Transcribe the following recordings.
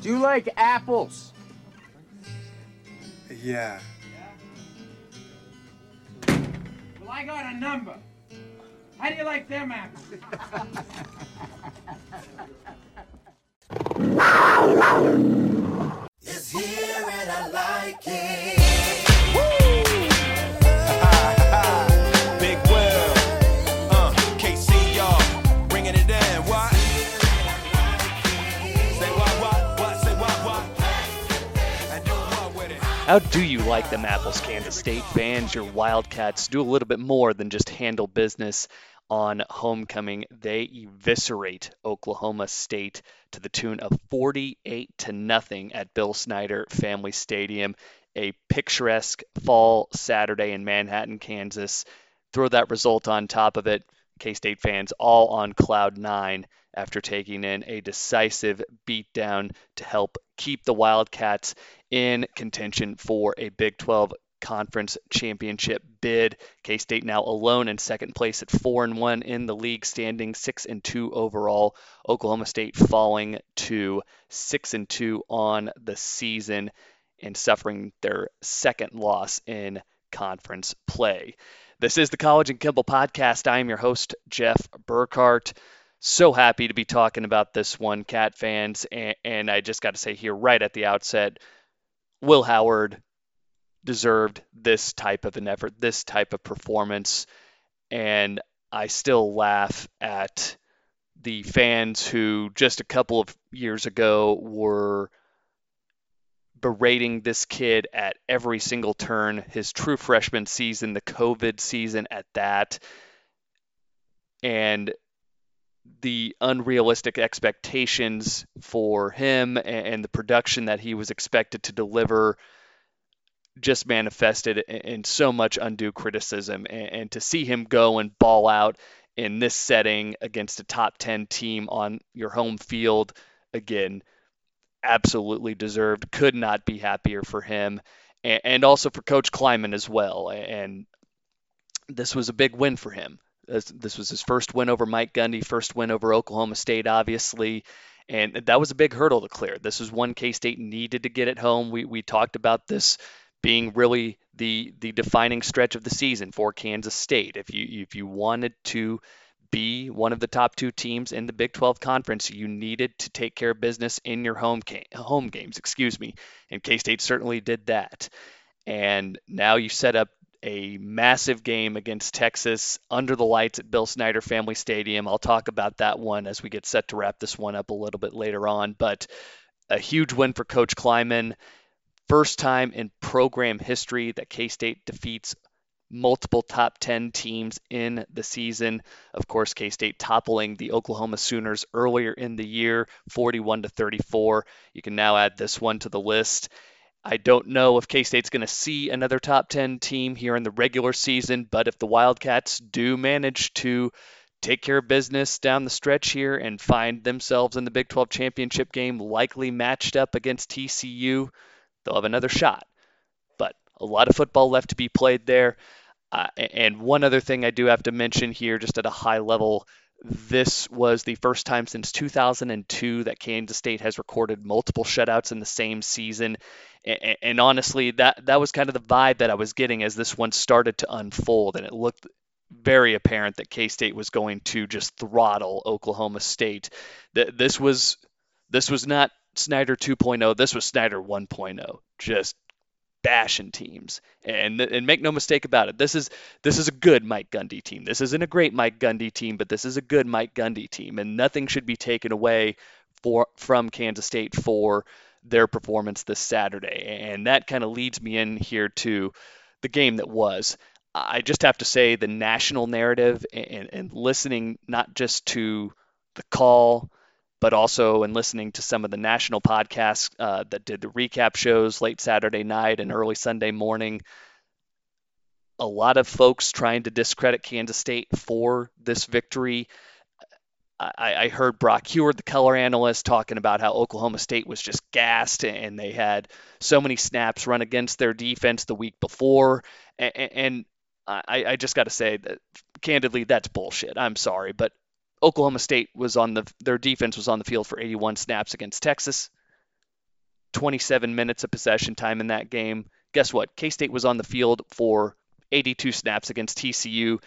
Do you like apples? Yeah. Well, I got a number. How do you like them apples? It's here and I like it. How do you like them apples, Kansas State fans? Your Wildcats do a little bit more than just handle business on homecoming. They eviscerate Oklahoma State to the tune of 48 to nothing at Bill Snyder Family Stadium. A picturesque fall Saturday in Manhattan, Kansas. Throw that result on top of it. K State fans all on cloud nine after taking in a decisive beatdown to help keep the Wildcats in contention for a Big 12 conference championship bid. K-State now alone in second place at 4 and 1 in the league standing 6 and 2 overall. Oklahoma State falling to 6 and 2 on the season and suffering their second loss in conference play. This is the College and Kimball podcast. I am your host Jeff Burkhart. So happy to be talking about this one, Cat fans, and, and I just got to say here right at the outset, Will Howard deserved this type of an effort, this type of performance. And I still laugh at the fans who just a couple of years ago were berating this kid at every single turn, his true freshman season, the COVID season at that, and the unrealistic expectations for him and the production that he was expected to deliver just manifested in so much undue criticism. And, to see him go and ball out in this setting against a top 10 team on your home field, again, absolutely deserved. Could not be happier for him. And, also for Coach Klieman as well. And this was a big win for him. This was his first win over Mike Gundy, first win over Oklahoma State, obviously. And that was a big hurdle to clear. This is one K State needed to get at home. We, we talked about this being really the the defining stretch of the season for Kansas State. If you if you wanted to be one of the top two teams in the Big 12 conference, you needed to take care of business in your home home games, excuse me. And K-State certainly did that. And now you set up a massive game against Texas under the lights at Bill Snyder Family Stadium. I'll talk about that one as we get set to wrap this one up a little bit later on, but a huge win for Coach Klieman First time in program history that K State defeats multiple top 10 teams in the season. Of course, K State toppling the Oklahoma Sooners earlier in the year, 41 to 34. You can now add this one to the list. I don't know if K State's going to see another top 10 team here in the regular season, but if the Wildcats do manage to take care of business down the stretch here and find themselves in the Big 12 championship game, likely matched up against TCU, they'll have another shot. But a lot of football left to be played there. Uh, and one other thing I do have to mention here, just at a high level, this was the first time since 2002 that Kansas State has recorded multiple shutouts in the same season. And, and, honestly, that that was kind of the vibe that I was getting as this one started to unfold, and it looked very apparent that K State was going to just throttle Oklahoma State. This was this was not Snyder 2.0. This was Snyder 1.0. Just bashing teams. And and make no mistake about it. This is this is a good Mike Gundy team. This isn't a great Mike Gundy team, but this is a good Mike Gundy team and nothing should be taken away for from Kansas State for their performance this Saturday. And that kind of leads me in here to the game that was. I just have to say the national narrative and, and listening not just to the call but also in listening to some of the national podcasts uh, that did the recap shows late Saturday night and early Sunday morning. A lot of folks trying to discredit Kansas State for this victory. I, I heard Brock Huard, the color analyst, talking about how Oklahoma State was just gassed and they had so many snaps run against their defense the week before. And, and I, I just got to say that candidly, that's bullshit. I'm sorry, but Oklahoma State was on the their defense was on the field for 81 snaps against Texas. 27 minutes of possession time in that game. Guess what? K State was on the field for 82 snaps against TCU,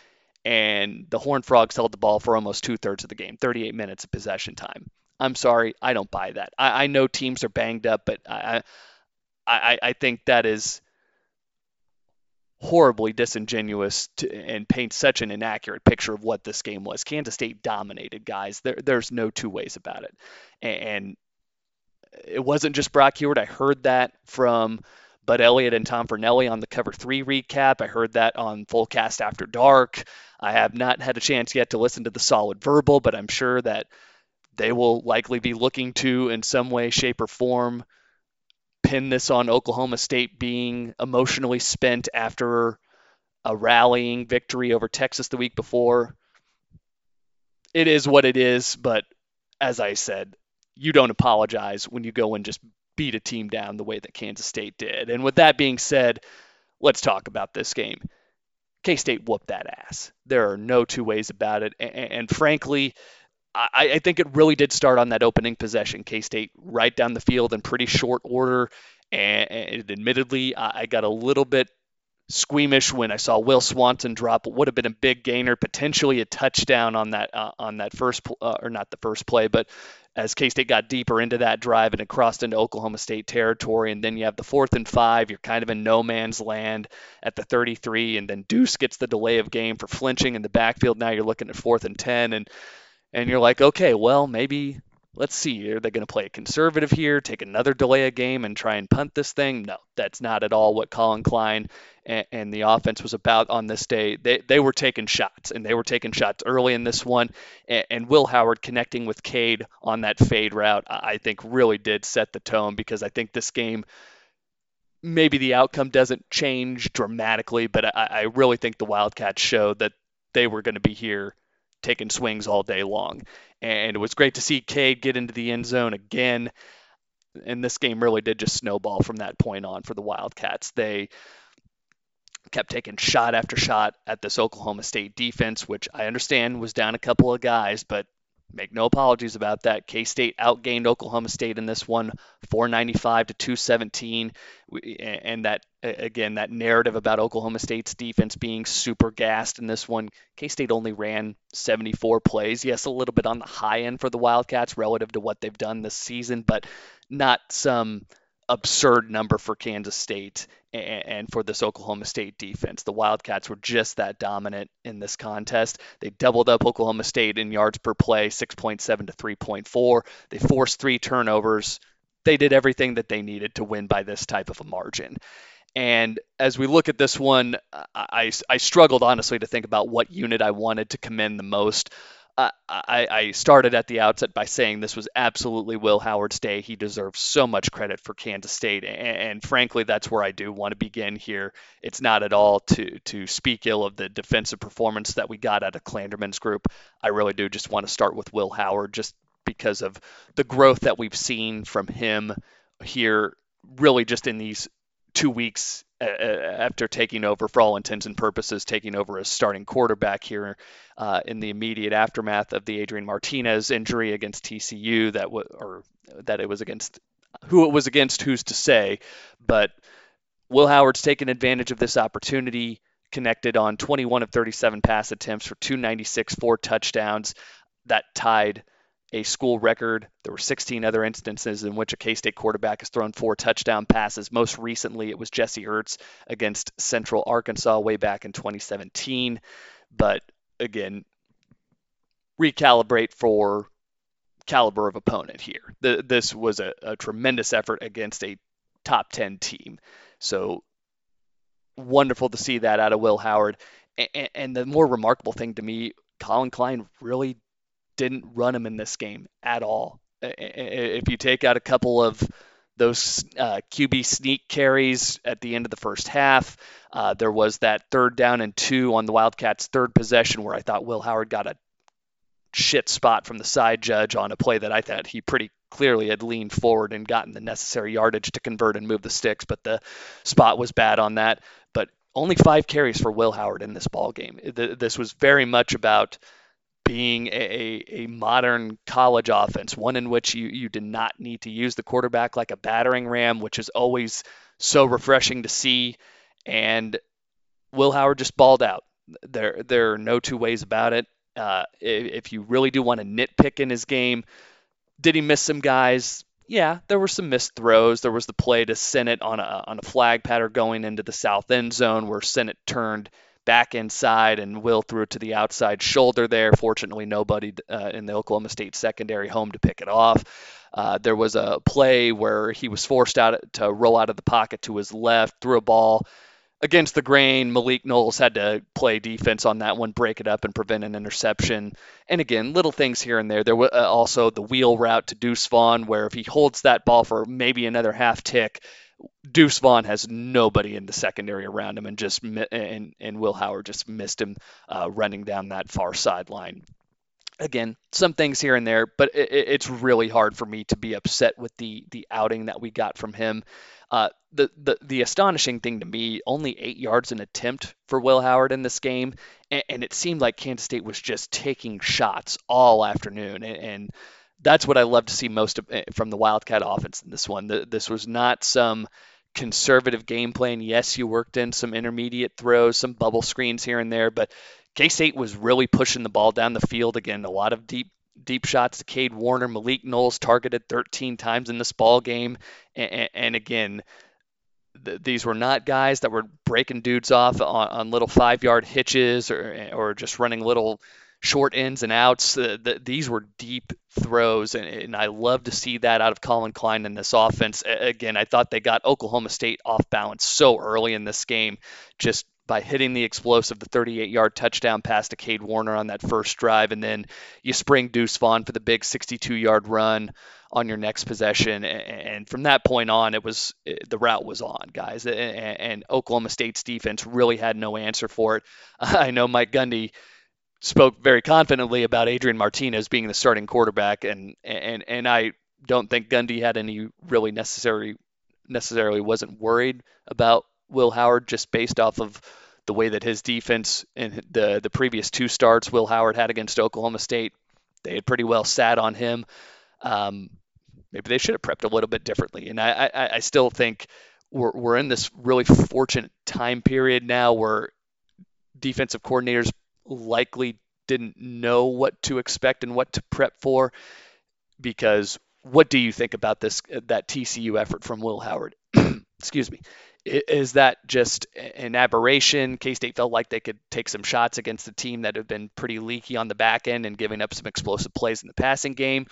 and the Horned Frogs held the ball for almost two thirds of the game, 38 minutes of possession time. I'm sorry, I don't buy that. I, I know teams are banged up, but I, I, I think that is horribly disingenuous to, and paints such an inaccurate picture of what this game was. Kansas State dominated, guys. There, there's no two ways about it. And, it wasn't just Brock Huard. I heard that from Bud Elliott and Tom Fornelli on the Cover 3 recap. I heard that on Fullcast After Dark. I have not had a chance yet to listen to the solid verbal, but I'm sure that they will likely be looking to, in some way, shape, or form, pin this on Oklahoma State being emotionally spent after a rallying victory over Texas the week before. It is what it is, but as I said, you don't apologize when you go and just beat a team down the way that Kansas State did. And with that being said, let's talk about this game. K State whooped that ass. There are no two ways about it. And, and frankly, I, I, think it really did start on that opening possession. K State right down the field in pretty short order. And, and admittedly, I, I got a little bit squeamish when I saw Will Swanson drop what would have been a big gainer, potentially a touchdown on that uh, on that first uh, or not the first play, but as K State got deeper into that drive and it crossed into Oklahoma State territory, and then you have the fourth and five, you're kind of in no man's land at the 33, and then Deuce gets the delay of game for flinching in the backfield. Now you're looking at fourth and ten, and and you're like, okay, well maybe let's see, are they going to play a conservative here, take another delay a game, and try and punt this thing? No, that's not at all what Collin Klein and, and, the offense was about on this day. They, they were taking shots, and they were taking shots early in this one. And, and Will Howard connecting with Cade on that fade route, I think really did set the tone because I think this game. Maybe the outcome doesn't change dramatically, but I, I really think the Wildcats showed that they were going to be here taking swings all day long. And it was great to see Cade get into the end zone again. And this game really did just snowball from that point on for the Wildcats. They kept taking shot after shot at this Oklahoma State defense, which I understand was down a couple of guys, but Make no apologies about that. K State outgained Oklahoma State in this one, 495 to 217. And that, again, that narrative about Oklahoma State's defense being super gassed in this one, K State only ran 74 plays. Yes, a little bit on the high end for the Wildcats relative to what they've done this season, but not some absurd number for Kansas State and, for this Oklahoma State defense. The Wildcats were just that dominant in this contest. They doubled up Oklahoma State in yards per play, 6.7 to 3.4. They forced three turnovers. They did everything that they needed to win by this type of a margin. And as we look at this one, I, I struggled honestly to think about what unit I wanted to commend the most. I, I, started at the outset by saying this was absolutely Will Howard's day. He deserves so much credit for Kansas State, and, and, frankly, that's where I do want to begin here. It's not at all to to speak ill of the defensive performance that we got out of Klanderman's group. I really do just want to start with Will Howard, just because of the growth that we've seen from him here, really just in these two weeks after taking over, for all intents and purposes, taking over as starting quarterback here uh, in the immediate aftermath of the Adrian Martinez injury against TCU, that w- or that it was against who it was against, who's to say, but Will Howard's taken advantage of this opportunity, connected on 21 of 37 pass attempts for 296, four touchdowns. That tied a school record. There were 16 other instances in which a K State quarterback has thrown four touchdown passes. Most recently, it was Jesse Ertz against Central Arkansas way back in 2017. But again, recalibrate for caliber of opponent here. The, this was a, a tremendous effort against a top 10 team. So wonderful to see that out of Will Howard. And, and the more remarkable thing to me, Collin Klein really didn't run him in this game at all. If you take out a couple of those uh, QB sneak carries at the end of the first half, uh, there was that third down and two on the Wildcats' third possession where I thought Will Howard got a shit spot from the side judge on a play that I thought he pretty clearly had leaned forward and gotten the necessary yardage to convert and move the sticks, but the spot was bad on that. But only five carries for Will Howard in this ball game. This was very much about being a, a modern college offense, one in which you, you did not need to use the quarterback like a battering ram, which is always so refreshing to see. And Will Howard just balled out. There, there are no two ways about it. Uh, if you really do want to nitpick in his game, did he miss some guys? Yeah, there were some missed throws. There was the play to Sinnott on a on a flag pattern going into the south end zone where Sinnott turned back inside and Will threw it to the outside shoulder there. Fortunately, nobody uh, in the Oklahoma State secondary home to pick it off. Uh, there was a play where he was forced out to roll out of the pocket to his left, threw a ball against the grain, Malik Knowles had to play defense on that one, break it up, and prevent an interception. And again, little things here and there. There was uh, also the wheel route to Deuce Vaughn, where if he holds that ball for maybe another half tick, Deuce Vaughn has nobody in the secondary around him, and just and and Will Howard just missed him uh, running down that far sideline. Again, some things here and there, but it, it's really hard for me to be upset with the the outing that we got from him. Uh, the, the the astonishing thing to me, only eight yards an attempt for Will Howard in this game, and, and it seemed like Kansas State was just taking shots all afternoon, and, and that's what I love to see most of, eh, from the Wildcat offense in this one. The, this was not some conservative game plan. Yes, you worked in some intermediate throws, some bubble screens here and there, but K State was really pushing the ball down the field again. A lot of deep deep shots to Cade Warner. Malik Knowles targeted 13 times in this ball game. And, and again, th- these were not guys that were breaking dudes off on, on little five yard hitches or, or just running little short ins and outs. Uh, the, these were deep throws, and, and, I love to see that out of Collin Klein in this offense. Again, I thought they got Oklahoma State off balance so early in this game, just by hitting the explosive, the 38 yard touchdown pass to Cade Warner on that first drive. And then you spring Deuce Vaughn for the big 62 yard run on your next possession. And from that point on, it was the route was on, guys. And Oklahoma State's defense really had no answer for it. I know Mike Gundy spoke very confidently about Adrian Martinez being the starting quarterback, and and and I don't think Gundy had any really necessary necessarily wasn't worried about Will Howard just based off of the way that his defense in the the previous two starts Will Howard had against Oklahoma State, they had pretty well sat on him. Um, maybe they should have prepped a little bit differently. And I, I, I still think we're, we're in this really fortunate time period now where defensive coordinators likely didn't know what to expect and what to prep for because what do you think about this uh, that TCU effort from Will Howard? Excuse me is that just an aberration? K State felt like they could take some shots against a team that had been pretty leaky on the back end and giving up some explosive plays in the passing game.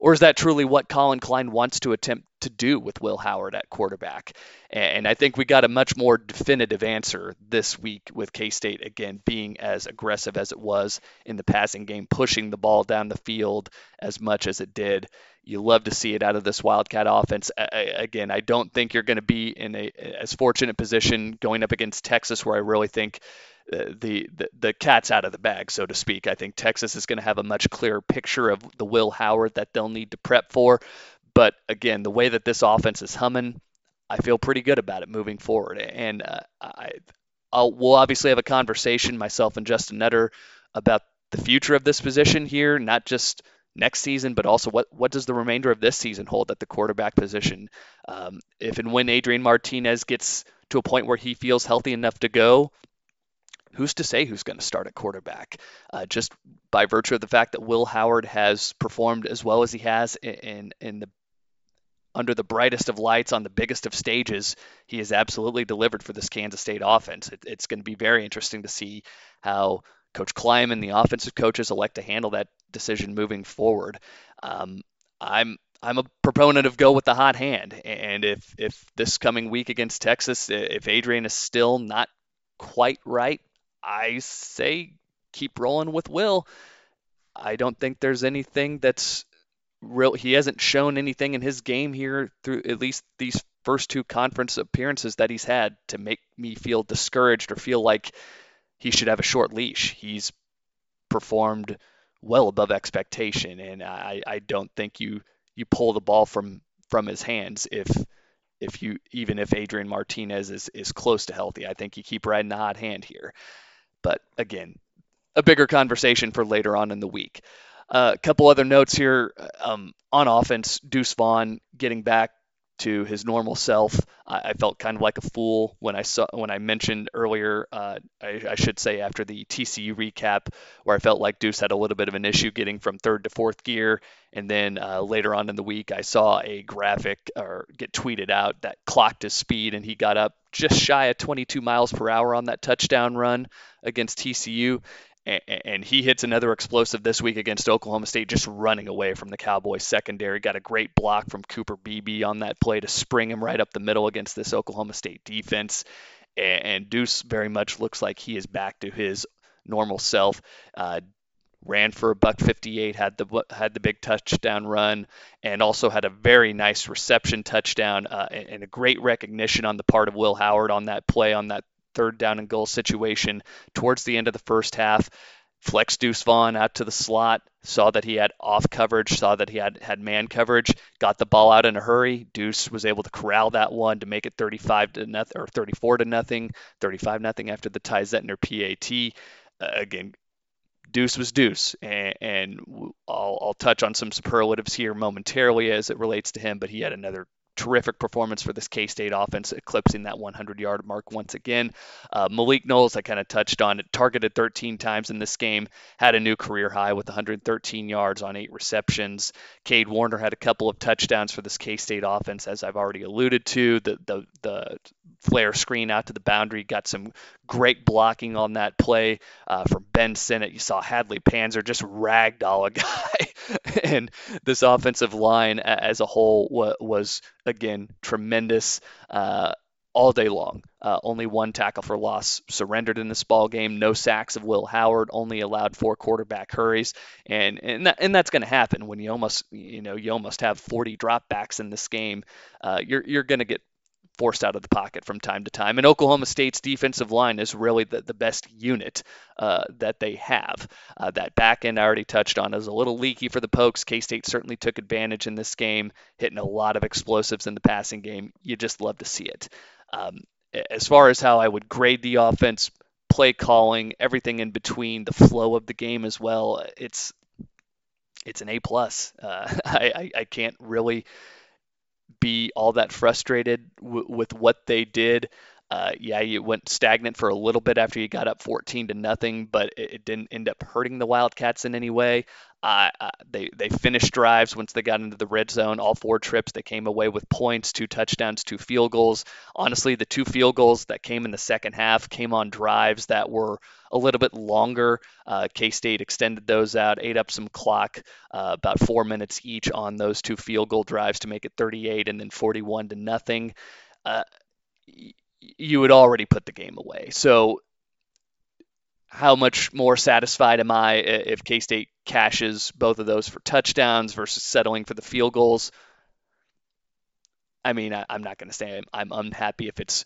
Or is that truly what Collin Klein wants to attempt to do with Will Howard at quarterback? And I think we got a much more definitive answer this week with K State again being as aggressive as it was in the passing game, pushing the ball down the field as much as it did. You love to see it out of this Wildcat offense. Again, I don't think you're going to be in a as fortunate position going up against Texas, where I really think uh, the, the the cat's out of the bag, so to speak. I think Texas is going to have a much clearer picture of the Will Howard that they'll need to prep for. But again, the way that this offense is humming, I feel pretty good about it moving forward. And uh, I, I'll, we'll obviously have a conversation myself and Justin Nutter about the future of this position here, not just next season, but also what what does the remainder of this season hold at the quarterback position? Um, if and when Adrian Martinez gets to a point where he feels healthy enough to go, who's to say who's going to start at quarterback? Uh, just by virtue of the fact that Will Howard has performed as well as he has in in the under the brightest of lights on the biggest of stages, he has absolutely delivered for this Kansas State offense. It, it's going to be very interesting to see how Coach Klein and the offensive coaches elect to handle that decision moving forward. Um, I'm I'm a proponent of go with the hot hand, and if if this coming week against Texas, if Adrian is still not quite right, I say keep rolling with Will. I don't think there's anything that's real. He hasn't shown anything in his game here through at least these first two conference appearances that he's had to make me feel discouraged or feel like he should have a short leash. He's performed well above expectation, and I, I don't think you you pull the ball from from his hands if if you even if Adrian Martinez is is close to healthy. I think you keep riding the hot hand here. But again, a bigger conversation for later on in the week. Uh, a couple other notes here um, on offense. Deuce Vaughn getting back to his normal self. I, I, felt kind of like a fool when I saw when I mentioned earlier. Uh, I, I, should say after the TCU recap, where I felt like Deuce had a little bit of an issue getting from third to fourth gear, and then uh, later on in the week, I saw a graphic or get tweeted out that clocked his speed, and he got up just shy of 22 miles per hour on that touchdown run against TCU and he hits another explosive this week against Oklahoma State, just running away from the Cowboys secondary. Got a great block from Cooper Beebe on that play to spring him right up the middle against this Oklahoma State defense. And Deuce very much looks like he is back to his normal self. Uh, ran for a buck 58, had the had the big touchdown run, and also had a very nice reception touchdown uh, and a great recognition on the part of Will Howard on that play on that third down and goal situation towards the end of the first half. Flex Deuce Vaughn out to the slot, saw that he had off coverage, saw that he had had man coverage, got the ball out in a hurry. Deuce was able to corral that one to make it 35 to nothing or 34 to nothing, 35 nothing after the Ty Zentner PAT. Uh, again, Deuce was Deuce, and, and I'll, I'll touch on some superlatives here momentarily as it relates to him, but he had another terrific performance for this K State offense, eclipsing that 100 yard mark once again. Uh, Malik Knowles, I kind of touched on it, targeted 13 times in this game, had a new career high with 113 yards on eight receptions. Cade Warner had a couple of touchdowns for this K State offense, as I've already alluded to. The, the, the flare screen out to the boundary got some great blocking on that play uh, from Ben Sinnott. You saw Hadley Panzer just ragdoll a guy. and this offensive line as a whole was again, tremendous uh, all day long. Uh, only one tackle for loss surrendered in this ball game. No sacks of Will Howard. Only allowed four quarterback hurries, and and that, and that's going to happen when you almost you know you almost have 40 dropbacks in this game. Uh, you're you're going to get forced out of the pocket from time to time. And Oklahoma State's defensive line is really the, the best unit uh, that they have. Uh, that back end I already touched on is a little leaky for the Pokes. K State certainly took advantage in this game, hitting a lot of explosives in the passing game. You just love to see it. Um, as far as how I would grade the offense, play calling, everything in between, the flow of the game as well, it's it's an A plus. Uh, I, I, I can't really be all that frustrated w- with what they did. Uh, yeah, you went stagnant for a little bit after you got up 14 to nothing, but it, it didn't end up hurting the Wildcats in any way. Uh, uh, they they finished drives once they got into the red zone. All four trips they came away with points, two touchdowns, two field goals. Honestly, the two field goals that came in the second half came on drives that were a little bit longer. Uh, K-State extended those out, ate up some clock, uh, about four minutes each on those two field goal drives to make it 38 and then 41 to nothing. You would already put the game away. So how much more satisfied am I if K State cashes both of those for touchdowns versus settling for the field goals? I mean, I, am not going to say I'm, I'm unhappy if it's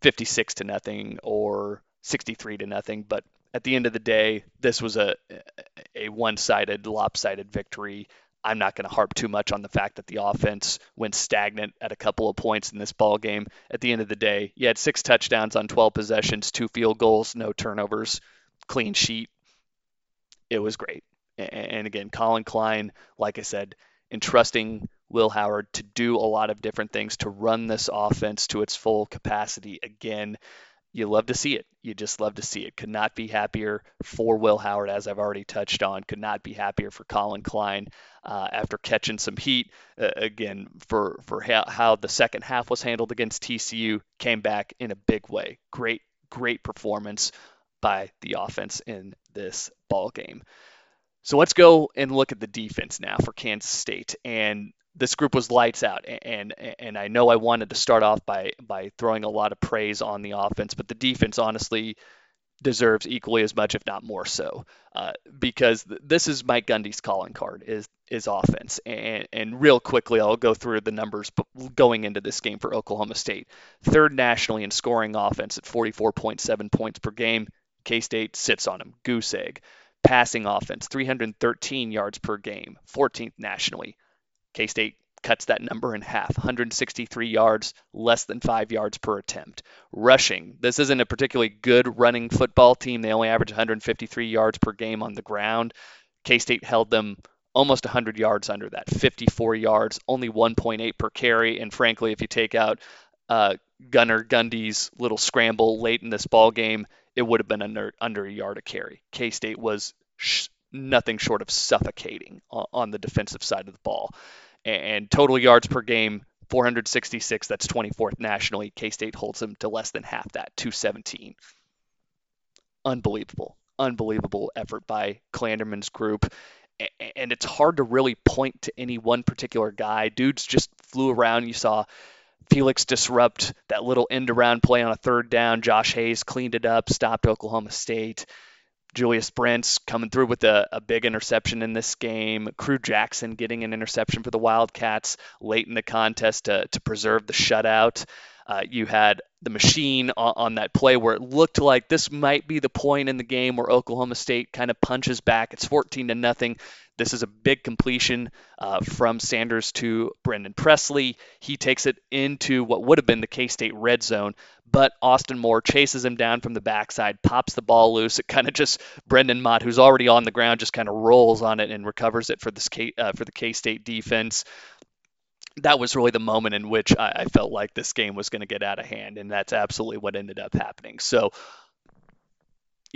56 to nothing or 63 to nothing, but at the end of the day, this was a a one-sided, lopsided victory. I'm not going to harp too much on the fact that the offense went stagnant at a couple of points in this ball game. At the end of the day, you had six touchdowns on 12 possessions, two field goals, no turnovers, clean sheet. It was great. And again, Collin Klein, like I said, entrusting Will Howard to do a lot of different things to run this offense to its full capacity again you love to see it. You just love to see it. Could not be happier for Will Howard, as I've already touched on. Could not be happier for Collin Klein uh, after catching some heat. Uh, again, for for how, how the second half was handled against TCU, came back in a big way. Great, great performance by the offense in this ball game. So let's go and look at the defense now for Kansas State. And this group was lights out and and I know I wanted to start off by by throwing a lot of praise on the offense but the defense honestly deserves equally as much if not more so uh, because this is Mike Gundy's calling card is is offense. And and real quickly I'll go through the numbers going into this game for Oklahoma State. Third nationally in scoring offense at 44.7 points per game. K-State sits on him goose egg. Passing offense 313 yards per game 14th nationally K State cuts that number in half 163 yards, less than five yards per attempt. Rushing, this isn't a particularly good running football team. They only average 153 yards per game on the ground. K State held them almost 100 yards under that, 54 yards, only 1.8 per carry. And frankly, if you take out uh, Gunnar Gundy's little scramble late in this ball game, it would have been under under a yard a carry. K State was sh- nothing short of suffocating on, on, the defensive side of the ball, and, total yards per game. 466, that's 24th nationally. K State holds them to less than half that, 217. Unbelievable, unbelievable effort by Klanderman's group and it's hard to really point to any one particular guy. Dudes just flew around. You saw Felix disrupt that little end around play on a third down. Josh Hayes cleaned it up, stopped Oklahoma State. Julius Brents coming through with a, a, big interception in this game. Crew Jackson getting an interception for the Wildcats late in the contest to, to preserve the shutout. Uh, you had the machine on, on, that play where it looked like this might be the point in the game where Oklahoma State kind of punches back. It's 14 to nothing. This is a big completion uh, from Sanders to Brennan Presley. He takes it into what would have been the K State red zone, but Austin Moore chases him down from the backside, pops the ball loose. It kind of just Brendan Mott, who's already on the ground, just kind of rolls on it and recovers it for this K, uh, for the K State defense that was really the moment in which I, I felt like this game was going to get out of hand, and that's absolutely what ended up happening. So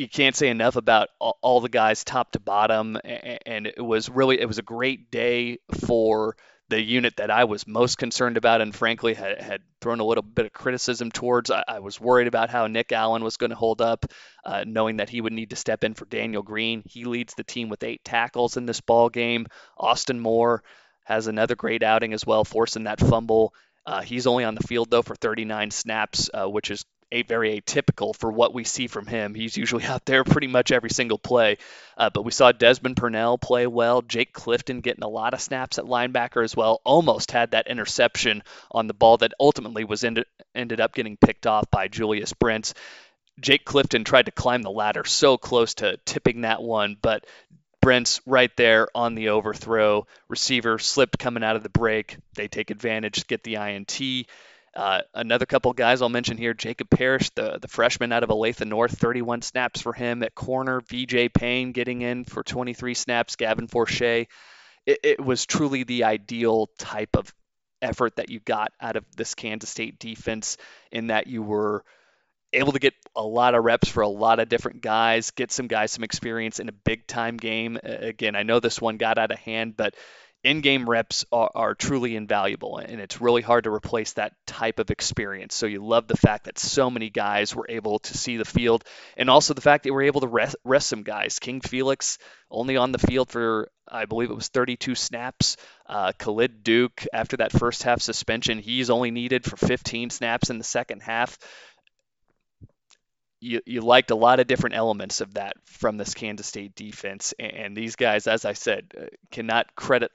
you can't say enough about all, the guys top to bottom, and, and it was really it was a great day for the unit that I was most concerned about, and frankly had, had thrown a little bit of criticism towards. I, I was worried about how Nick Allen was going to hold up, uh, knowing that he would need to step in for Daniel Green. He leads the team with eight tackles in this ball game. Austin Moore has another great outing as well, forcing that fumble. Uh, he's only on the field though for 39 snaps, uh, which is a, very atypical for what we see from him. He's usually out there pretty much every single play. Uh, but we saw Desmond Purnell play well. Jake Clifton getting a lot of snaps at linebacker as well. Almost had that interception on the ball that ultimately was ended, ended up getting picked off by Julius Brents. Jake Clifton tried to climb the ladder so close to tipping that one, but Brent's right there on the overthrow. Receiver slipped coming out of the break. They take advantage, get the INT. Uh, another couple guys I'll mention here Jacob Parrish, the, the freshman out of Olathe North, 31 snaps for him at corner. VJ Payne getting in for 23 snaps. Gavin Forche. It, it was truly the ideal type of effort that you got out of this Kansas State defense in that you were able to get a lot of reps for a lot of different guys, get some guys some experience in a big time game. Again, I know this one got out of hand, but in-game reps are, are, truly invaluable and it's really hard to replace that type of experience. So you love the fact that so many guys were able to see the field and also the fact that we're able to rest, rest some guys. King felix only on the field for i believe it was 32 snaps. Uh, khalid duke after that first half suspension he's only needed for 15 snaps in the second half. You, you liked a lot of different elements of that from this Kansas State defense. And these guys, as I said, uh, cannot credit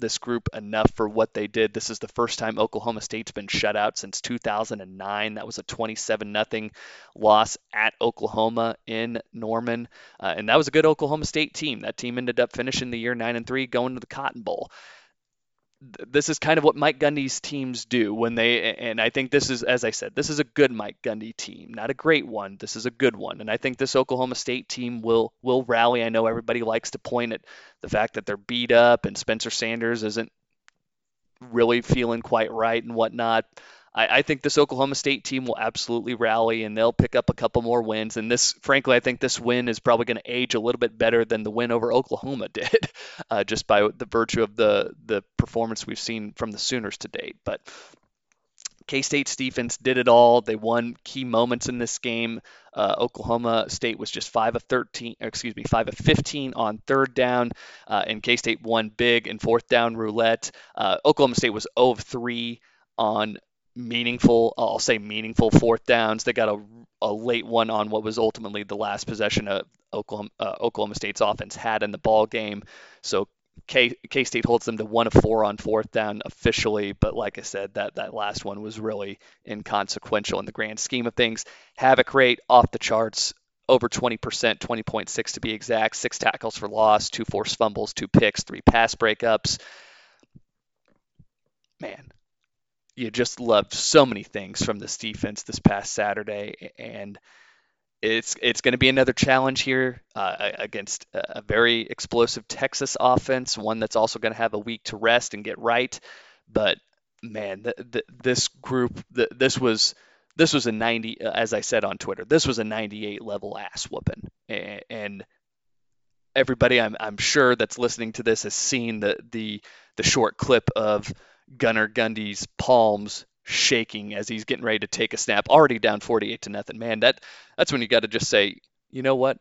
this group enough for what they did. This is the first time Oklahoma State's been shut out since 2009. That was a 27 nothing loss at Oklahoma in Norman, uh, and that was a good Oklahoma State team. That team ended up finishing the year 9 and 3, going to the Cotton Bowl this is kind of what Mike Gundy's teams do when they and I think this is as I said this is a good Mike Gundy team not a great one. This is a good one. And I think this Oklahoma State team will will rally. I know everybody likes to point at the fact that they're beat up and Spencer Sanders isn't really feeling quite right and whatnot I, I, think this Oklahoma State team will absolutely rally and they'll pick up a couple more wins. And this, frankly, I think this win is probably going to age a little bit better than the win over Oklahoma did, uh, just by the virtue of the the performance we've seen from the Sooners to date. But K State's defense did it all. They won key moments in this game. Uh, Oklahoma State was just five of 13, excuse me, five of 15 on third down, uh, and K State won big in fourth down roulette. Uh, Oklahoma State was 0 of 3 on meaningful, I'll say meaningful fourth downs. They got a, a late one on what was ultimately the last possession of Oklahoma, uh, Oklahoma State's offense had in the ball game. So K State holds them to one of four on fourth down officially, but like I said, that that last one was really inconsequential in the grand scheme of things. Havoc rate off the charts, over 20%, 20.6 to be exact. Six tackles for loss, two forced fumbles, two picks, three pass breakups man, you just loved so many things from this defense this past Saturday, and it's it's going to be another challenge here uh, against a very explosive Texas offense, one that's also going to have a week to rest and get right. But man, this group, this was this was a 90, as I said on Twitter, this was a 98 level ass whooping, and, and everybody I'm I'm sure that's listening to this has seen the the the short clip of Gunnar Gundy's palms shaking as he's getting ready to take a snap, already down 48 to nothing. Man, that that's when you got to just say, you know what?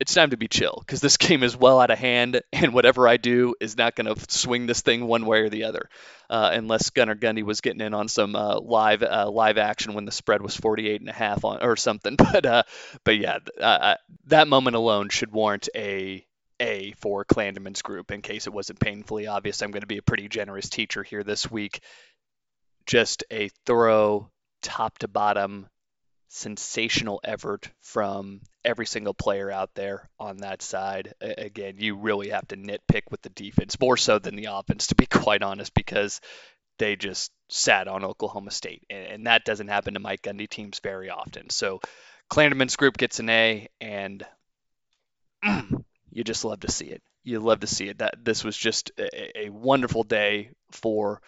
It's time to be chill because this game is well out of hand, and whatever I do is not going to swing this thing one way or the other, uh, unless Gunnar Gundy was getting in on some uh, live uh, live action when the spread was 48 and a half on or something. But uh, but yeah, uh, uh, that moment alone should warrant a a for Klanderman's group in case it wasn't painfully obvious. I'm going to be a pretty generous teacher here this week just a thorough top to bottom sensational effort from every single player out there on that side. Again, you really have to nitpick with the defense more so than the offense, to be quite honest, because they just sat on Oklahoma State, and, that doesn't happen to Mike Gundy teams very often. So, Klanderman's group gets an A, and you just love to see it. You love to see it. That this was just a, a wonderful day for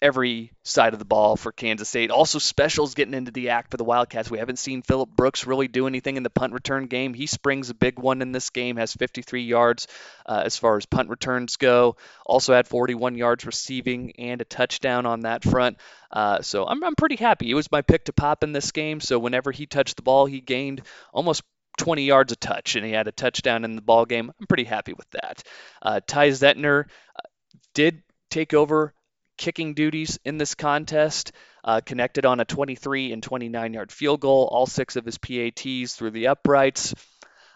every side of the ball for Kansas State. Also, specials getting into the act for the Wildcats. We haven't seen Phillip Brooks really do anything in the punt return game. He springs a big one in this game, has 53 yards uh, as far as punt returns go. Also had 41 yards receiving and a touchdown on that front. Uh, so I'm, I'm pretty happy. He was my pick to pop in this game. So whenever he touched the ball, he gained almost 20 yards a touch, and he had a touchdown in the ball game. I'm pretty happy with that. Uh, Ty Zentner uh, did take over kicking duties in this contest. Uh, connected on a 23 and 29 yard field goal, all six of his PATs through the uprights.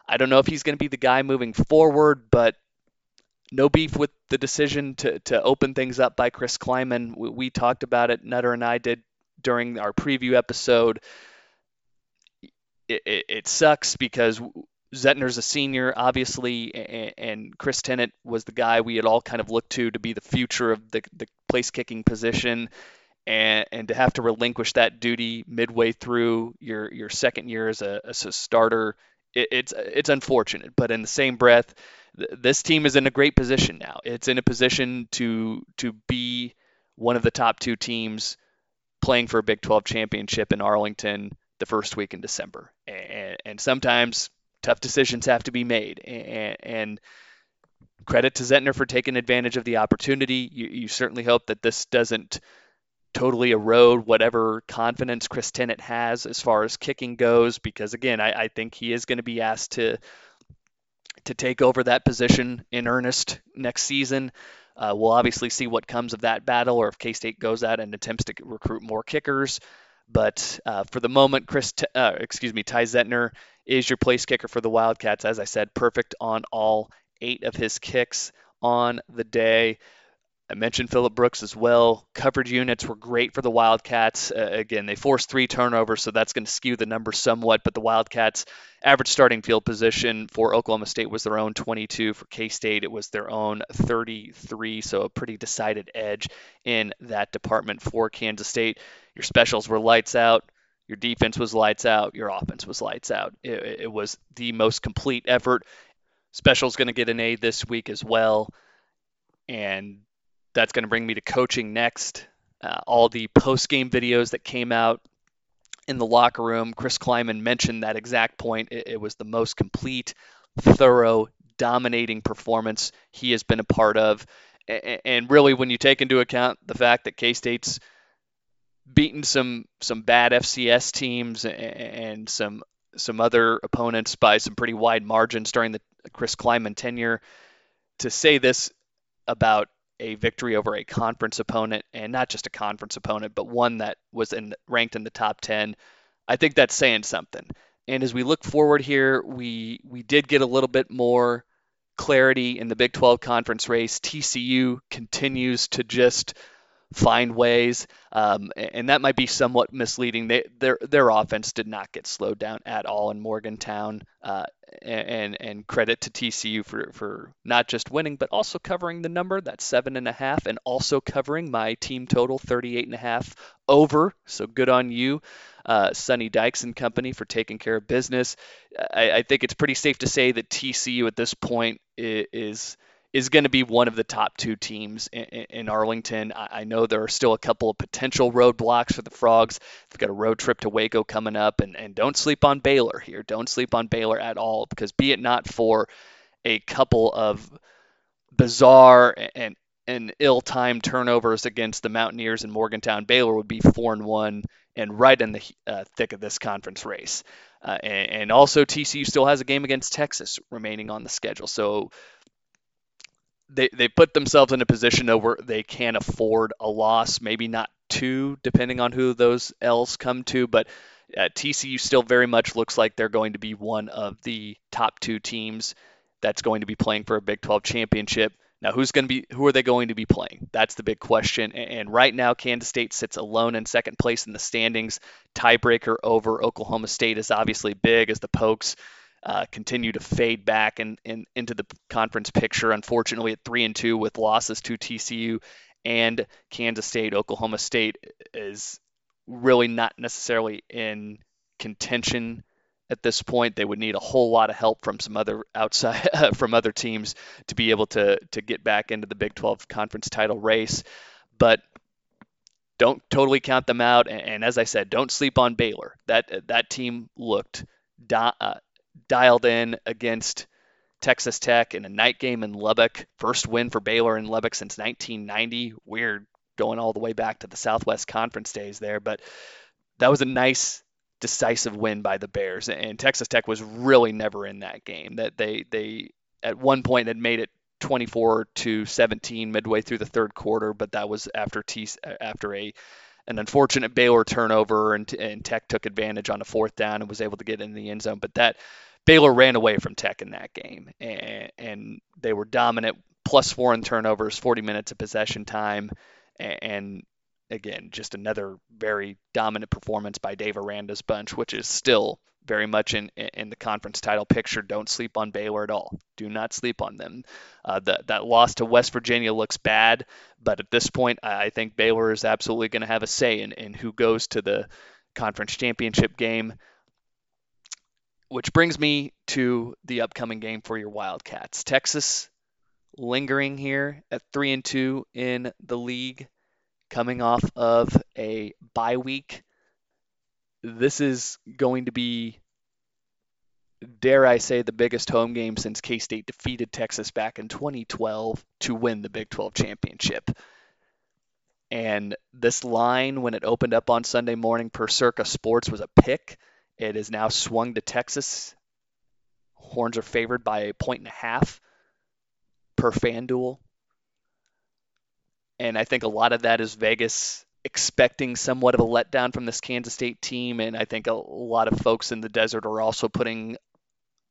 I don't know if he's going to be the guy moving forward, but no beef with the decision to, to open things up by Chris Klieman. We, we talked about it, Nutter and I did during our preview episode. It, it, sucks because Zentner's a senior, obviously, and Chris Tennant was the guy we had all kind of looked to to be the future of the, the place kicking position. And, and to have to relinquish that duty midway through your, your second year as a, as a starter, it, it's it's unfortunate. But in the same breath, th- this team is in a great position now. It's in a position to to be one of the top two teams playing for a Big 12 championship in Arlington the first week in December. And, and sometimes tough decisions have to be made. And, and credit to Zentner for taking advantage of the opportunity. You, you, certainly hope that this doesn't totally erode whatever confidence Chris Tennant has as far as kicking goes, because again, I, I think he is going to be asked to to take over that position in earnest next season. Uh, we'll obviously see what comes of that battle, or if K State goes out and attempts to recruit more kickers. But uh, for the moment, Chris, T- uh, excuse me, Ty Zentner is your place kicker for the Wildcats. As I said, perfect on all eight of his kicks on the day. I mentioned Phillip Brooks as well. Coverage units were great for the Wildcats. Uh, again, they forced three turnovers, so that's going to skew the numbers somewhat. But the Wildcats' average starting field position for Oklahoma State was their own 22. For K State, it was their own 33. So a pretty decided edge in that department for Kansas State. Your specials were lights out. Your defense was lights out. Your offense was lights out. It, it was the most complete effort. Special's going to get an A this week as well. And that's going to bring me to coaching next. Uh, all the post game videos that came out in the locker room, Chris Klieman mentioned that exact point. It, it was the most complete, thorough, dominating performance he has been a part of. And, and really, when you take into account the fact that K State's beaten some some bad FCS teams and some some other opponents by some pretty wide margins during the Chris Klieman tenure, to say this about a victory over a conference opponent, and not just a conference opponent, but one that was in, ranked in the top 10. I think that's saying something. And as we look forward here, we we did get a little bit more clarity in the Big 12 conference race. TCU continues to just find ways, um, and that might be somewhat misleading. They, their their offense did not get slowed down at all in Morgantown, uh, and and credit to TCU for for not just winning but also covering the number that's seven and a half, and also covering my team total 38 and a half over. So good on you. Uh, Sonny Dykes and company for taking care of business. I, I think it's pretty safe to say that TCU at this point is is going to be one of the top two teams in, in Arlington. I, I, know there are still a couple of potential roadblocks for the Frogs. They've got a road trip to Waco coming up, and, and don't sleep on Baylor here. Don't sleep on Baylor at all, because be it not for a couple of bizarre and and ill-timed turnovers against the Mountaineers and Morgantown, Baylor would be four and one and right in the uh, thick of this conference race. Uh, and, and also TCU still has a game against Texas remaining on the schedule, so they they put themselves in a position where they can afford a loss, maybe not two, depending on who those L's come to, but uh, TCU still very much looks like they're going to be one of the top two teams that's going to be playing for a Big 12 championship. Now, who's going to be who are they going to be playing? That's the big question. And right now, Kansas State sits alone in second place in the standings. Tiebreaker over Oklahoma State is obviously big as the Pokes uh, continue to fade back and, into the conference picture. Unfortunately, at three and two with losses to TCU and Kansas State, Oklahoma State is really not necessarily in contention at this point. They would need a whole lot of help from some other outside from other teams to be able to to get back into the Big 12 conference title race. But don't totally count them out. And, and as I said, don't sleep on Baylor. That that team looked uh, dialed in against Texas Tech in a night game in Lubbock. First win for Baylor in Lubbock since 1990. Weird going all the way back to the Southwest Conference days there, but that was a nice decisive win by the Bears. And Texas Tech was really never in that game. That they they at one point had made it 24 to 17 midway through the third quarter, but that was after T after a an unfortunate Baylor turnover, and, and Tech took advantage on a fourth down and was able to get in the end zone. But that Baylor ran away from Tech in that game, and, and they were dominant, plus four in turnovers, 40 minutes of possession time, and, and again, just another very dominant performance by Dave Aranda's bunch, which is still very much in in the conference title picture. Don't sleep on Baylor at all. Do not sleep on them. Uh, the, that loss to West Virginia looks bad, but at this point, I think Baylor is absolutely going to have a say in, in who goes to the conference championship game. Which brings me to the upcoming game for your Wildcats. Texas lingering here at three and two in the league, coming off of a bye week this is going to be, dare I say, the biggest home game since K State defeated Texas back in 2012 to win the Big 12 championship. And this line, when it opened up on Sunday morning per Circa Sports, was a pick. It is now swung to Texas. Horns are favored by a point and a half per FanDuel. And I think a lot of that is Vegas expecting somewhat of a letdown from this Kansas State team. And I think a lot of folks in the desert are also putting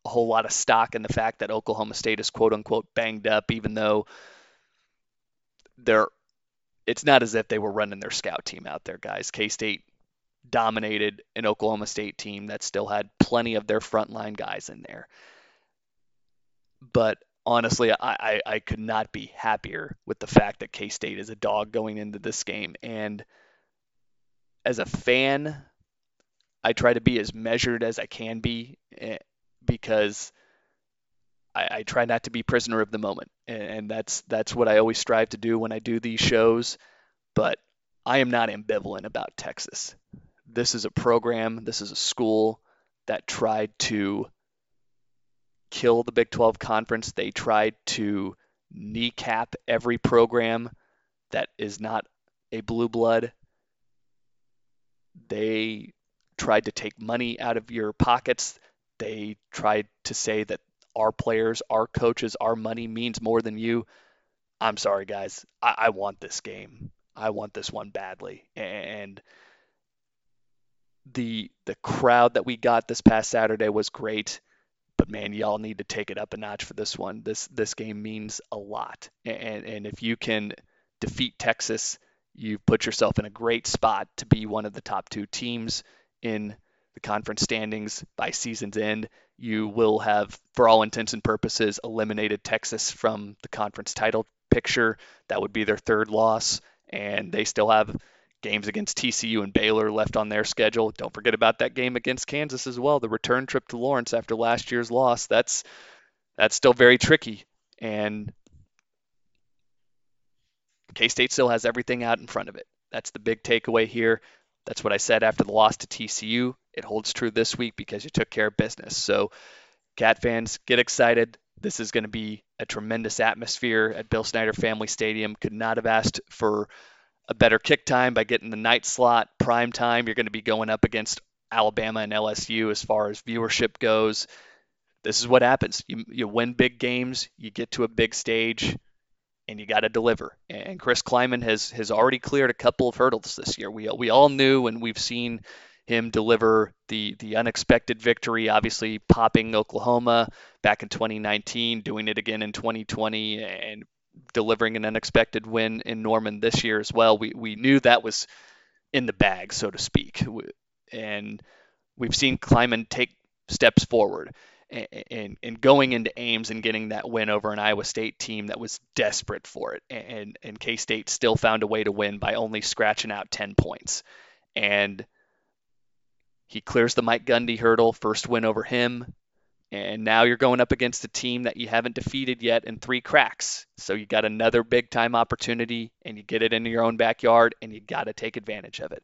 a whole lot of stock in the fact that Oklahoma State is quote unquote banged up, even though they're it's not as if they were running their scout team out there, guys. K State dominated an Oklahoma State team that still had plenty of their frontline guys in there. But honestly, I, I, I could not be happier with the fact that K State is a dog going into this game. And as a fan, I try to be as measured as I can be eh, because I, I try not to be prisoner of the moment. And, and that's that's what I always strive to do when I do these shows. But I am not ambivalent about Texas. This is a program, this is a school that tried to kill the Big 12 conference. They tried to kneecap every program that is not a blue blood. They tried to take money out of your pockets. They tried to say that our players, our coaches, our money means more than you. I'm sorry, guys. I, I want this game. I want this one badly. And the the crowd that we got this past Saturday was great but man, y'all need to take it up a notch for this one. This this game means a lot, and and if you can defeat Texas, you've put yourself in a great spot to be one of the top two teams in the conference standings by season's end. You will have, for all intents and purposes, eliminated Texas from the conference title picture. That would be their third loss, and they still have games against TCU and Baylor left on their schedule. Don't forget about that game against Kansas as well, the return trip to Lawrence after last year's loss. That's that's still very tricky. And K-State still has everything out in front of it. That's the big takeaway here. That's what I said after the loss to TCU. It holds true this week because you took care of business. So, Cat fans, get excited. This is going to be a tremendous atmosphere at Bill Snyder Family Stadium. Could not have asked for a better kick time by getting the night slot, prime time. You're going to be going up against Alabama and LSU as far as viewership goes. This is what happens. You, you win big games, you get to a big stage, and you got to deliver. And Chris Klieman has has already cleared a couple of hurdles this year. We we all knew, and we've seen him deliver the the unexpected victory. Obviously, popping Oklahoma back in 2019, doing it again in 2020, and delivering an unexpected win in Norman this year as well. We we knew that was in the bag, so to speak, and we've seen Klieman take steps forward. And, and going into Ames and getting that win over an Iowa State team that was desperate for it, and and K State still found a way to win by only scratching out 10 points, and he clears the Mike Gundy hurdle, first win over him, and now you're going up against a team that you haven't defeated yet in three cracks. So you got another big time opportunity and you get it in your own backyard and you got to take advantage of it.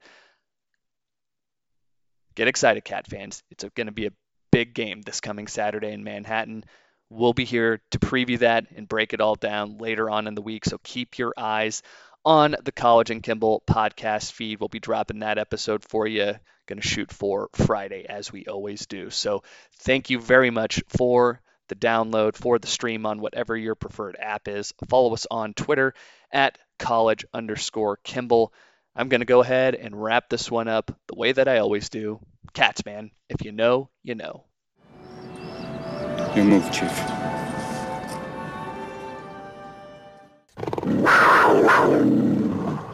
Get excited, Cat fans. It's going to be a big game this coming Saturday in Manhattan. We'll be here to preview that and break it all down later on in the week. So keep your eyes on the College and Kimball podcast feed. We'll be dropping that episode for you. Going to shoot for Friday as we always do. So thank you very much for the download, for the stream on whatever your preferred app is. Follow us on Twitter at college underscore Kimball. I'm going to go ahead and wrap this one up the way that I always do. Cats, man. If you know, you know. You move, Chief. Wow.